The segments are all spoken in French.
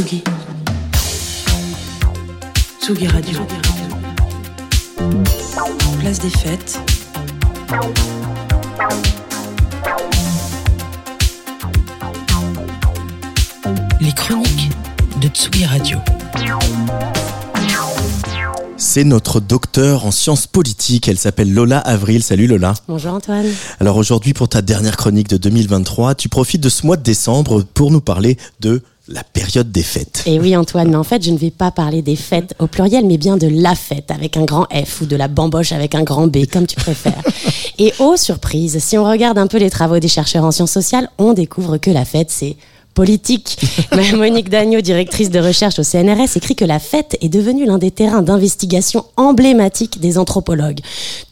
Tsugi. Tsugi Radio. Place des fêtes. Les chroniques de Tsugi Radio. C'est notre docteur en sciences politiques. Elle s'appelle Lola Avril. Salut Lola. Bonjour Antoine. Alors aujourd'hui, pour ta dernière chronique de 2023, tu profites de ce mois de décembre pour nous parler de la période des fêtes. Et oui Antoine, mais en fait je ne vais pas parler des fêtes au pluriel, mais bien de la fête avec un grand F ou de la bamboche avec un grand B, comme tu préfères. Et oh surprise, si on regarde un peu les travaux des chercheurs en sciences sociales, on découvre que la fête c'est politique. Monique Dagneau, directrice de recherche au CNRS, écrit que la fête est devenue l'un des terrains d'investigation emblématiques des anthropologues.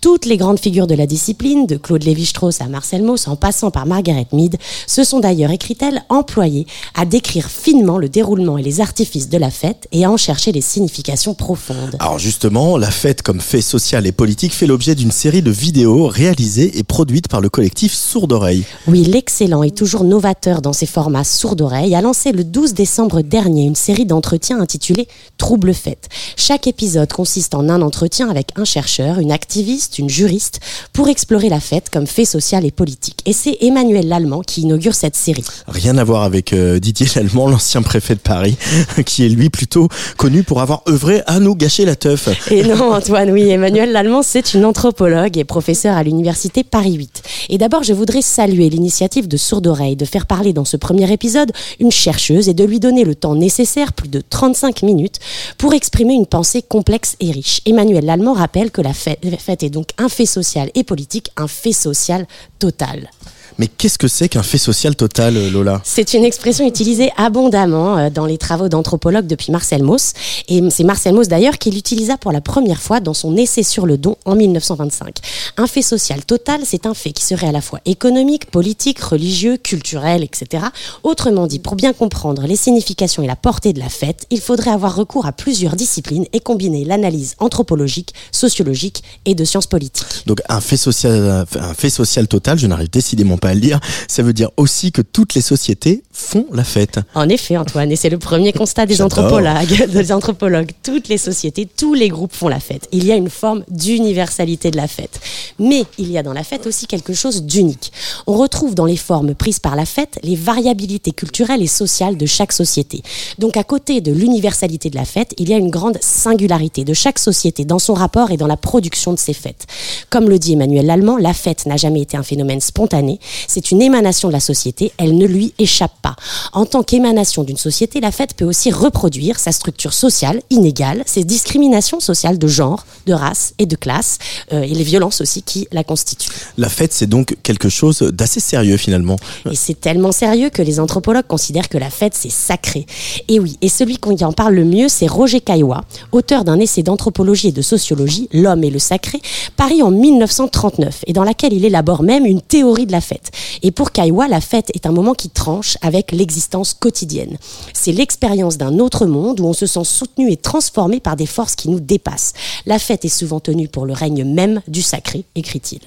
Toutes les grandes figures de la discipline, de Claude Lévi-Strauss à Marcel Mauss en passant par Margaret Mead, se sont d'ailleurs, écrit-elle, employées à décrire finement le déroulement et les artifices de la fête et à en chercher les significations profondes. Alors justement, la fête comme fait social et politique fait l'objet d'une série de vidéos réalisées et produites par le collectif Sourd Oreille. Oui, l'excellent et toujours novateur dans ses formats sourds d'oreille a lancé le 12 décembre dernier une série d'entretiens intitulée Trouble fête. Chaque épisode consiste en un entretien avec un chercheur, une activiste, une juriste pour explorer la fête comme fait social et politique. Et c'est Emmanuel Lallemand qui inaugure cette série. Rien à voir avec euh, Didier Lallemand, l'ancien préfet de Paris, qui est lui plutôt connu pour avoir œuvré à nous gâcher la teuf. Et non, Antoine, oui, Emmanuel Lallemand, c'est une anthropologue et professeure à l'université Paris 8. Et d'abord, je voudrais saluer l'initiative de Sourde Oreille de faire parler dans ce premier épisode une chercheuse et de lui donner le temps nécessaire, plus de 35 minutes, pour exprimer une pensée complexe et riche. Emmanuel Lallemand rappelle que la fête, est donc un fait social et politique, un fait social total. Mais qu'est-ce que c'est qu'un fait social total, euh, Lola? C'est une expression utilisée abondamment euh, dans les travaux d'anthropologues depuis Marcel Mauss. Et c'est Marcel Mauss d'ailleurs qui l'utilisa pour la première fois dans son essai sur le don en 1925. Un fait social total, c'est un fait qui serait à la fois économique, politique, religieux, culturel, etc. Autrement dit, pour bien comprendre les significations et la portée de la fête, il faudrait avoir recours à plusieurs disciplines et combiner l'analyse anthropologique, sociologique et de sciences politiques. Donc un fait social, un fait social total, je n'arrive décidément pas à le dire, ça veut dire aussi que toutes les sociétés font la fête. En effet, Antoine, et c'est le premier constat des anthropologues, des anthropologues. Toutes les sociétés, tous les groupes font la fête. Il y a une forme d'universalité de la fête. Mais il y a dans la fête aussi quelque chose d'unique. On retrouve dans les formes prises par la fête les variabilités culturelles et sociales de chaque société. Donc à côté de l'universalité de la fête, il y a une grande singularité de chaque société dans son rapport et dans la production de ses fêtes. Comme le dit Emmanuel Lallemand, la fête n'a jamais été un phénomène spontané, c'est une émanation de la société, elle ne lui échappe pas. En tant qu'émanation d'une société, la fête peut aussi reproduire sa structure sociale inégale, ses discriminations sociales de genre, de race et de classe, euh, et les violences aussi qui la constituent. La fête, c'est donc quelque chose d'assez sérieux finalement. Et c'est tellement sérieux que les anthropologues considèrent que la fête, c'est sacré. Et oui, et celui qui en parle le mieux, c'est Roger Caillois, auteur d'un essai d'anthropologie et de sociologie, L'homme et le sacré, paru en 1939, et dans laquelle il élabore même une théorie de la fête. Et pour Caillois, la fête est un moment qui tranche avec l'existence quotidienne. C'est l'expérience d'un autre monde où on se sent soutenu et transformé par des forces qui nous dépassent. La fête est souvent tenue pour le règne même du sacré, écrit-il.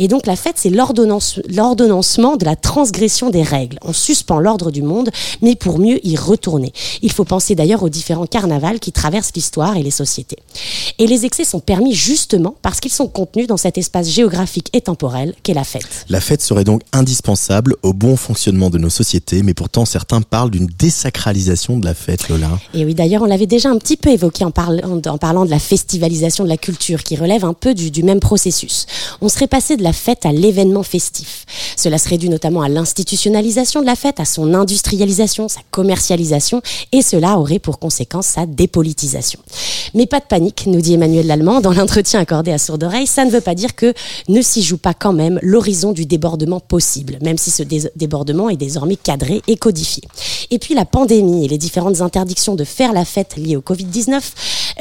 Et donc la fête, c'est l'ordonnance- l'ordonnancement de la transgression des règles. On suspend l'ordre du monde, mais pour mieux y retourner. Il faut penser d'ailleurs aux différents carnavals qui traversent l'histoire et les sociétés. Et les excès sont permis justement parce qu'ils sont contenus dans cet espace géographique et temporel qu'est la fête. La fête serait donc indispensable au bon fonctionnement de nos sociétés, mais pourtant certains parlent d'une désacralisation de la fête, Lola. Et oui, d'ailleurs, on l'avait déjà un petit peu évoqué en, parlant- en parlant de la festivalisation de la culture, qui relève un peu du, du même processus. On serait passé de la fête à l'événement festif. Cela serait dû notamment à l'institutionnalisation de la fête, à son industrialisation, sa commercialisation, et cela aurait pour conséquence sa dépolitisation. Mais pas de panique, nous dit Emmanuel Lallemand dans l'entretien accordé à Sourde Oreille, ça ne veut pas dire que ne s'y joue pas quand même l'horizon du débordement possible, même si ce dé- débordement est désormais cadré et codifié. Et puis la pandémie et les différentes interdictions de faire la fête liées au Covid-19,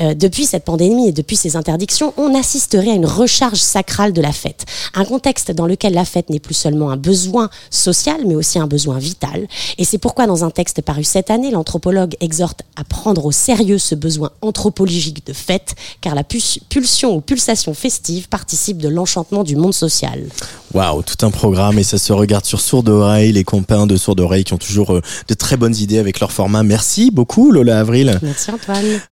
euh, depuis cette pandémie et depuis ces interdictions, on assisterait à une recharge sacrale de la fête. Un contexte dans lequel la fête n'est plus seulement un besoin social, mais aussi un besoin vital. Et c'est pourquoi dans un texte paru cette année, l'anthropologue exhorte à prendre au sérieux ce besoin anthropologique de fête, car la pulsion ou pulsation festive participe de l'enchantement du monde social. Waouh, tout un programme mais ça se regarde sur Sourde Oreille, les compagnes de Sourde Oreille qui ont toujours euh, de très bonnes idées avec leur format. Merci beaucoup, Lola Avril. Merci Antoine.